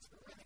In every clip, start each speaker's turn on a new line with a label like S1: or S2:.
S1: the Air. sorry,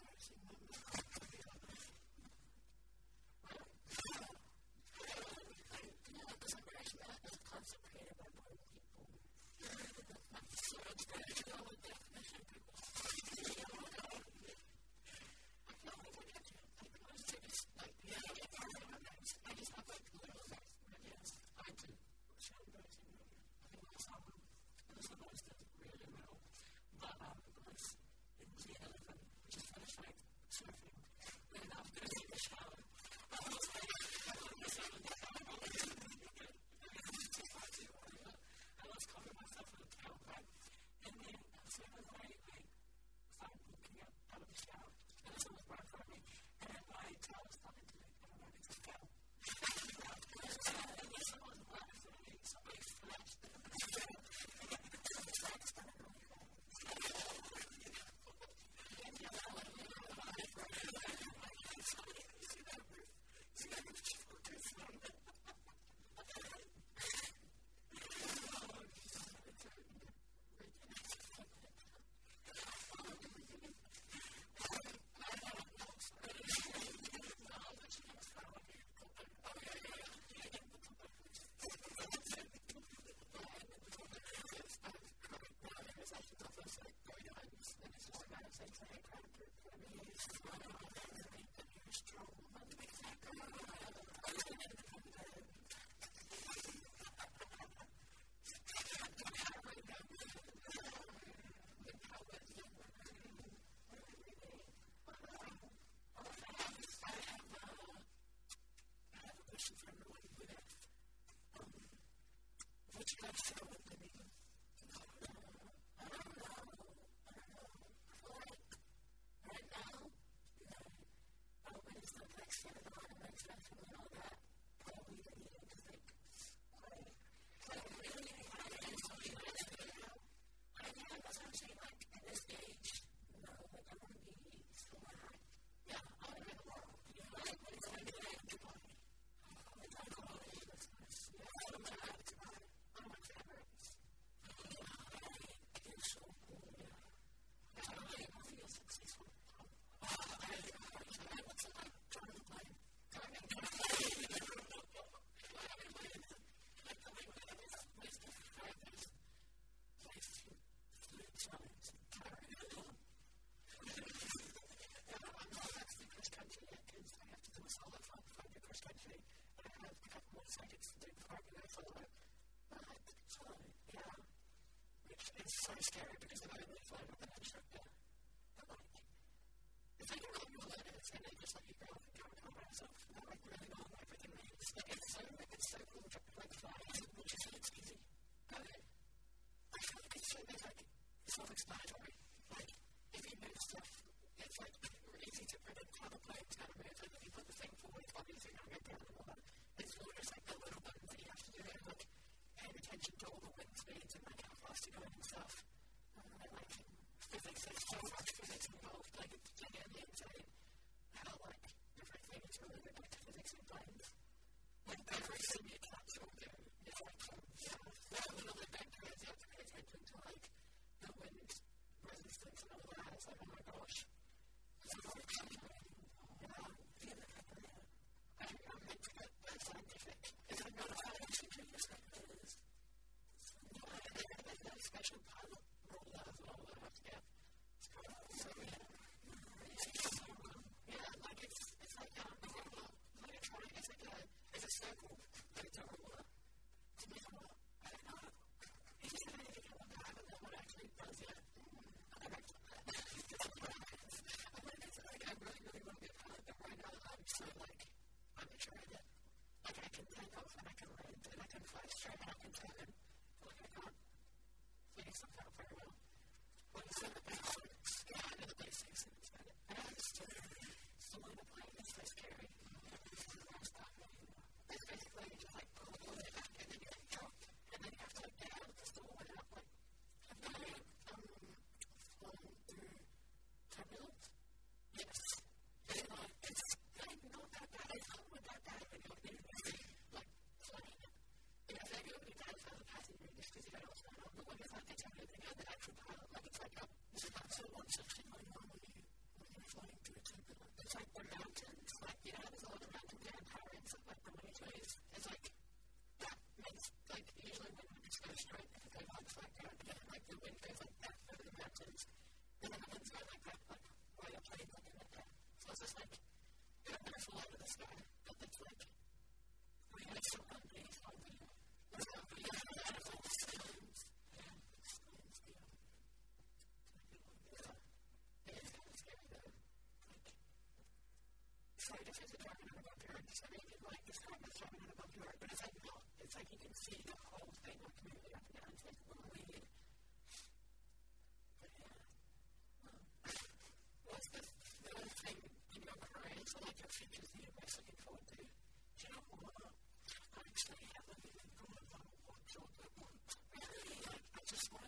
S1: strategy is scary because then I live fly, with an extra bill. If I can write you a it's going to just let you go and go and myself. Now I really know everything reads. Like, it's so, like, it's so cool to, like, fly, which is, it's easy. But I feel like it's so, like, self-explanatory. Like, if you move stuff, it's, like, easy to predict how the plane's going to move. Like, if you put the thing forward, it's obviously going to get down the water. It's just, like, the little buttons that you have to do like, paying attention to all the wind speeds and, like, how fast you're going and stuff physics. There's so much physics involved. Like it's like how like different things related back to physics and blends. Like everything you capture there is like some yeah. Literally back you have to pay attention to like the wind resistance and all that. It's like, oh my gosh. This is like yeah. I, I'm meant to get that scientific. Is it not a scientific perspective? Is. Yeah, there's that special pilot circle. They tell her, this isn't about parents. I mean, like this it's about parents, but it's like it's like you can see the whole thing of community up and down. It's like we're. But yeah, what's the the other thing in your career? So like your future is the best looking forward to. Do you know what? I actually haven't even thought about what job I want. Really, like I just want.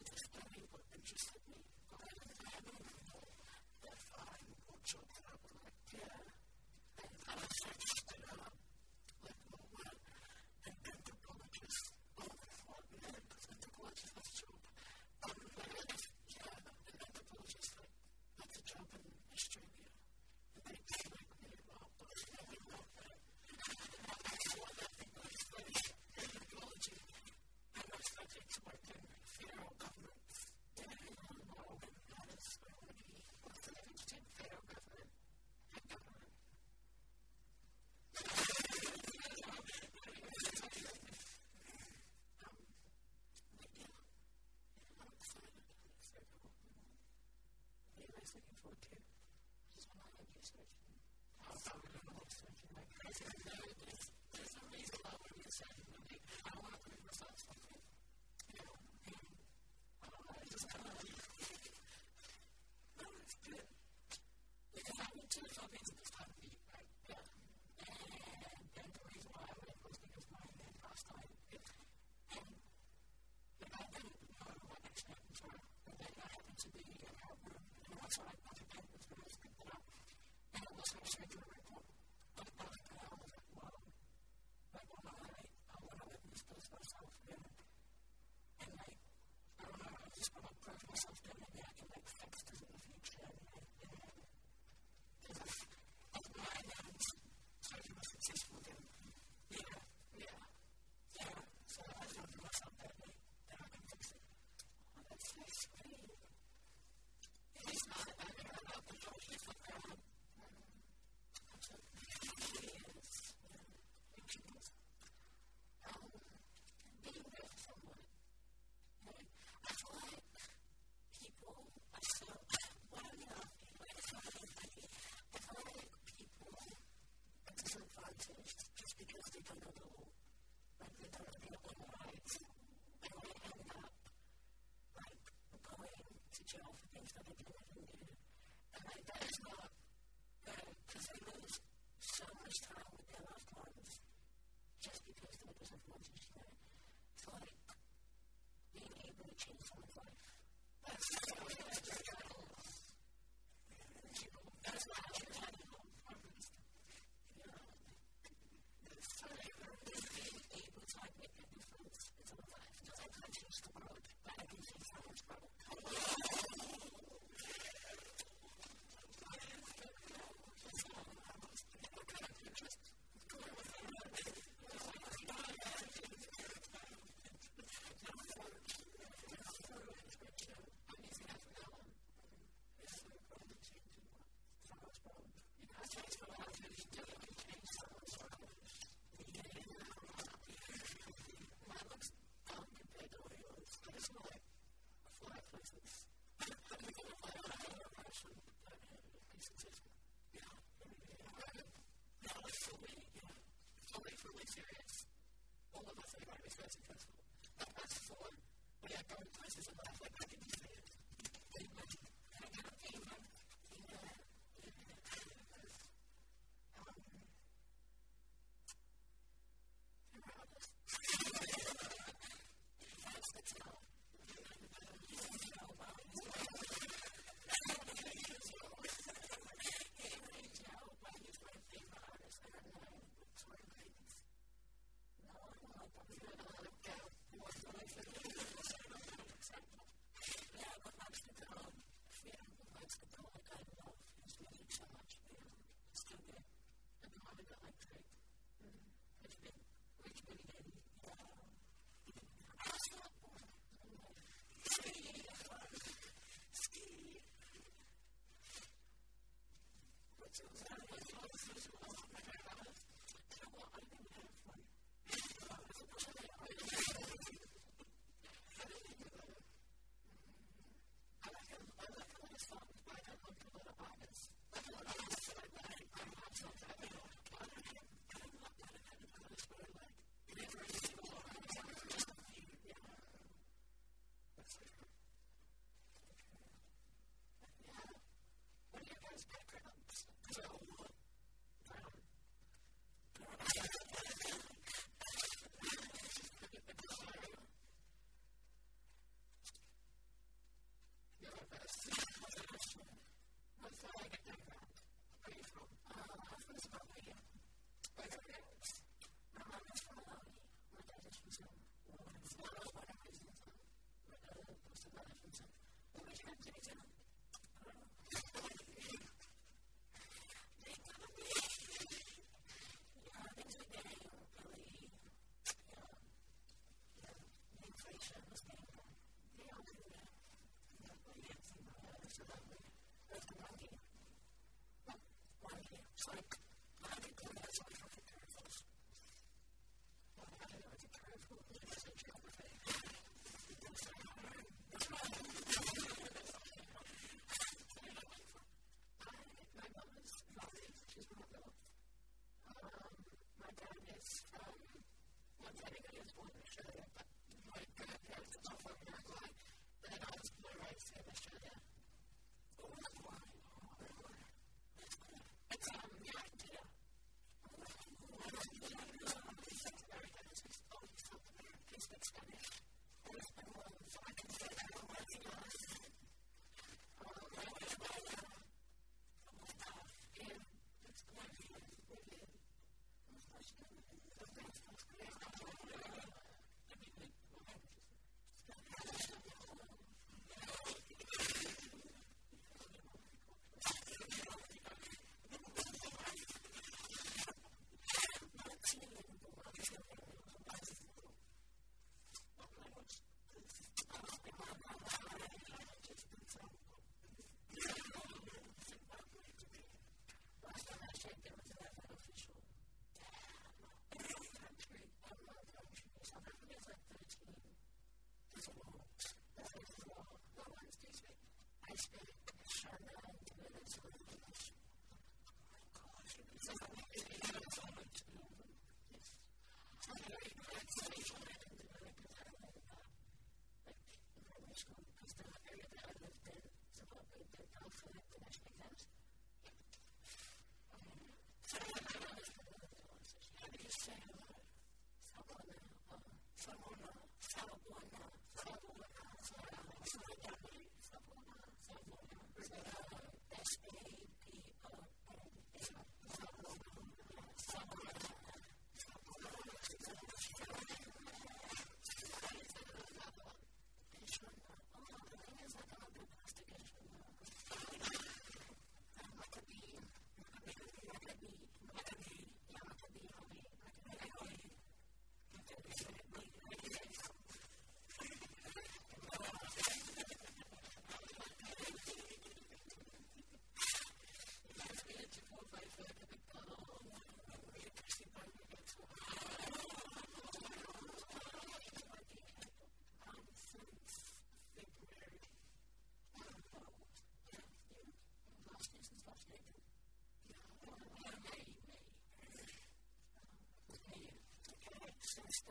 S1: very successful. That was fun, but at our prices, I was like, I can do this. Amen. I got a favor. Amen. Uh, is a law. That is a law. No one excuse me. I speak. Shalom to the resolution. Oh my gosh. It's a law. It is a law. Yes. So the very pronunciation and the very profound like information on the crystal area that I lived in. So what made them go for it the next big house? So I don't know. How do you say hello? Someone, someone,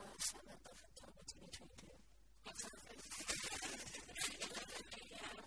S1: explanation that doesn't tell me to be treated. Exactly. 11 a.m.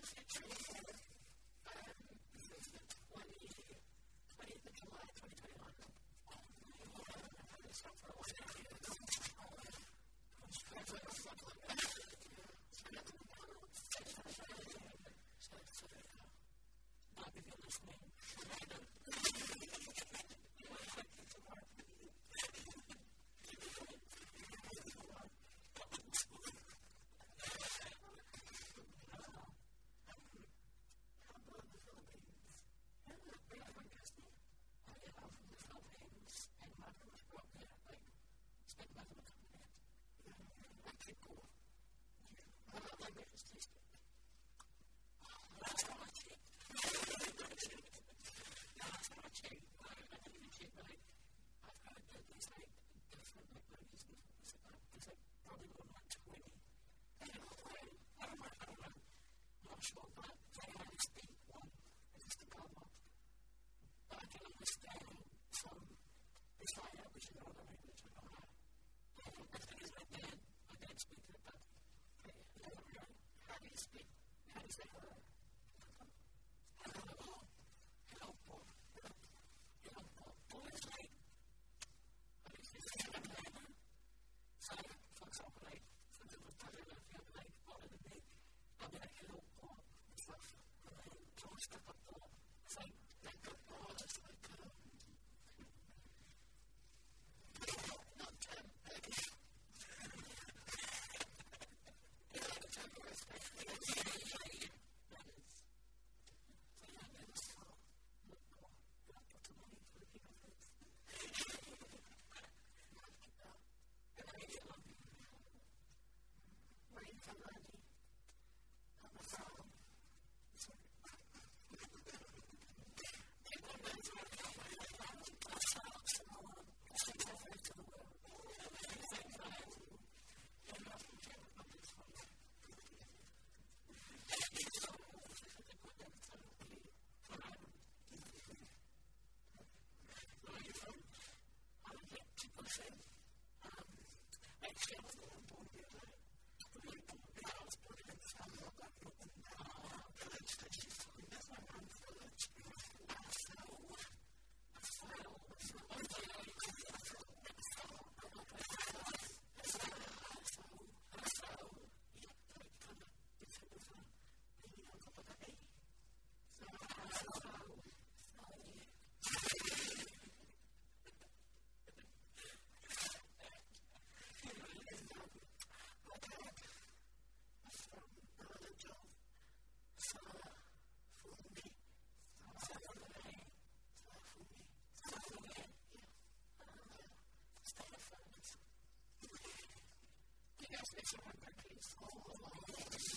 S1: really good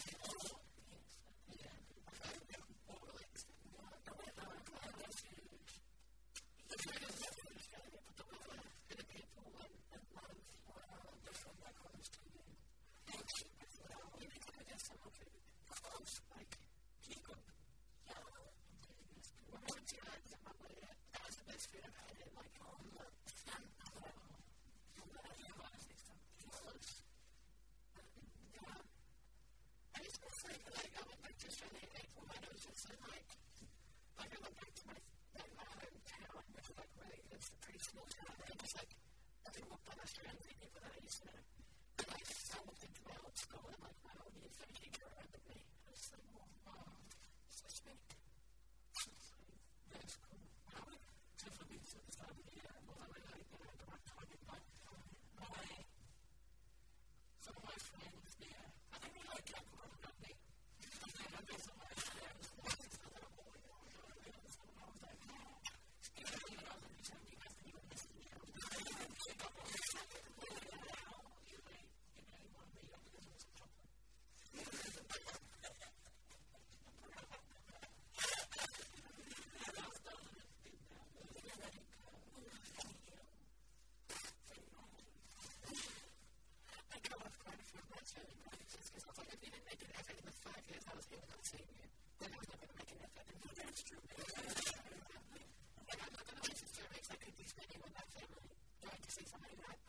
S1: like I'm not. I my family. To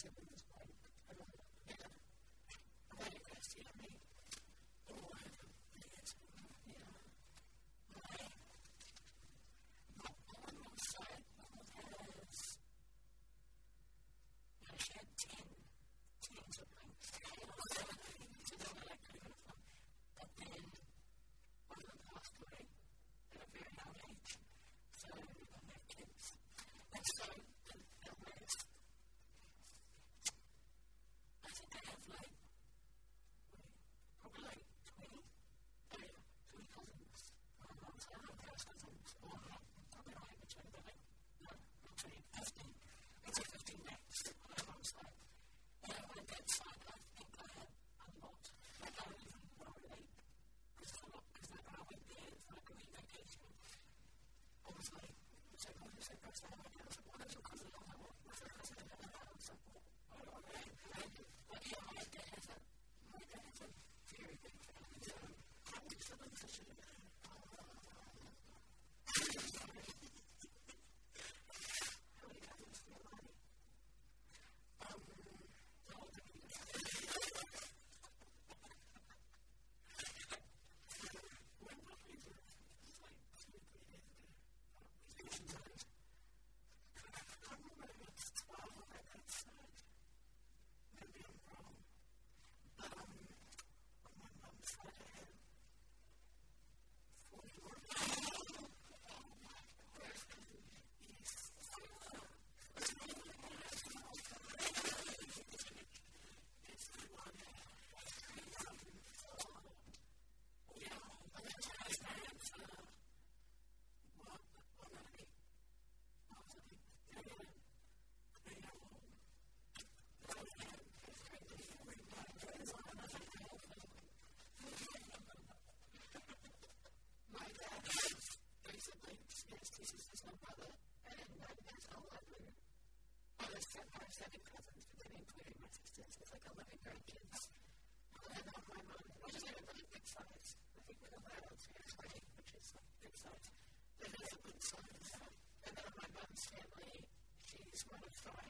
S1: siempre transformation son and then my mom's family, she's one of five.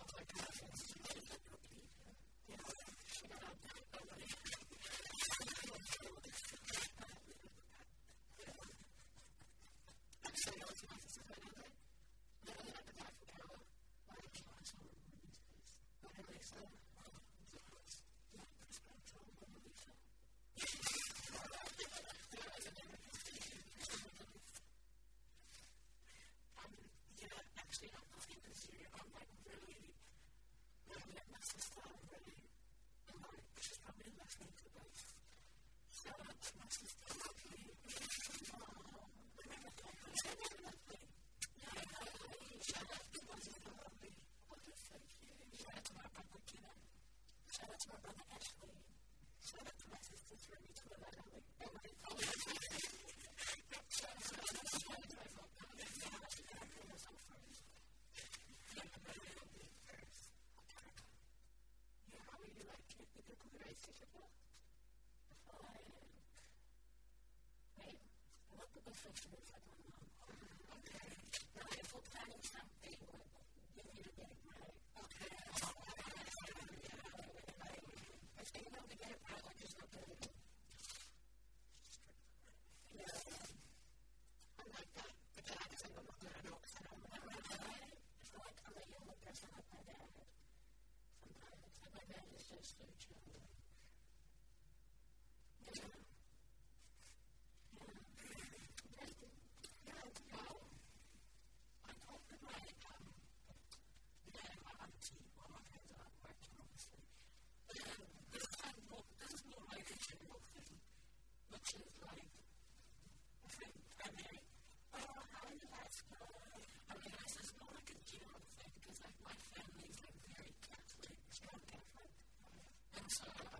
S1: なるほど。comfortable is like, I mean, oh, how did that? I mean, I no, I can do because my family's like very Catholic, strong Catholic, and so.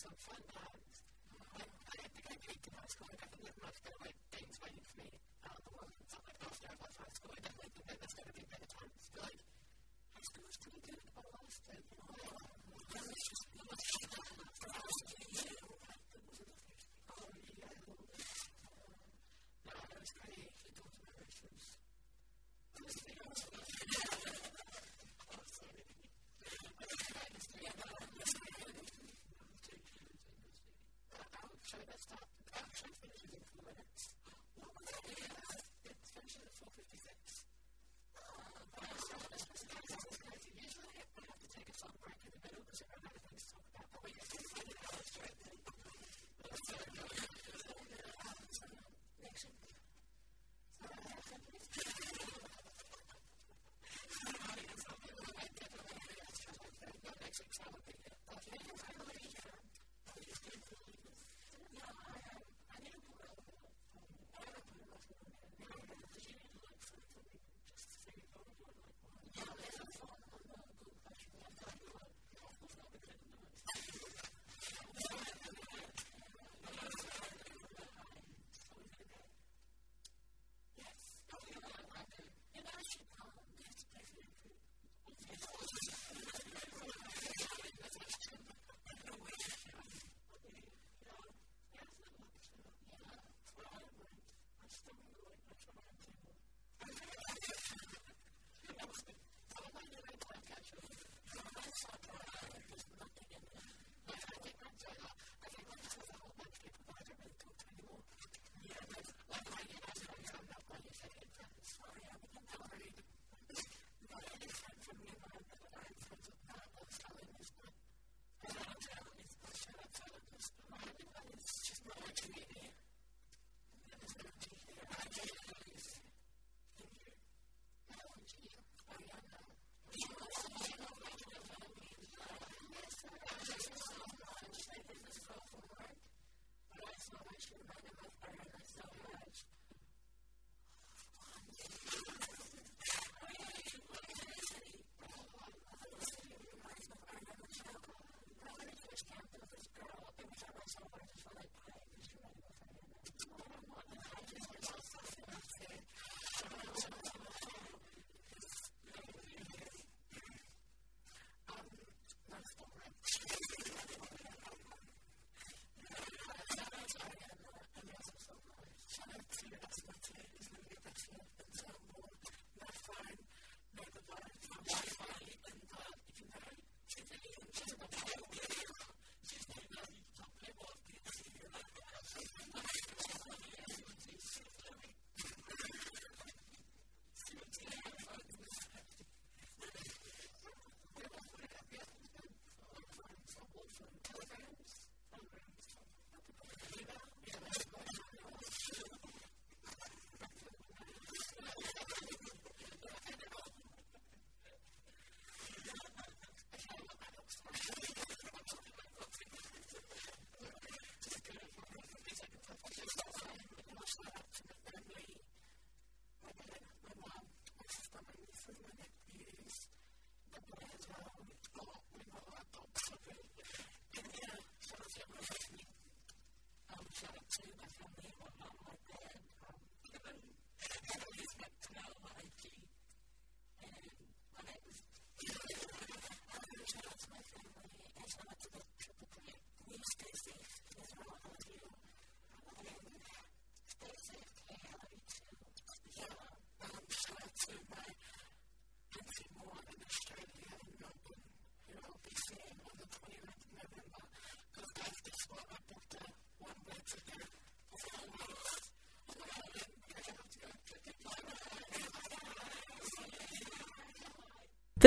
S1: Some fun times. I, I think I peaked in high school. I definitely had much better like things waiting for me out in the world and stuff like after I left high school. I definitely think that that's going to be better times. But like, high school was pretty six-hour video.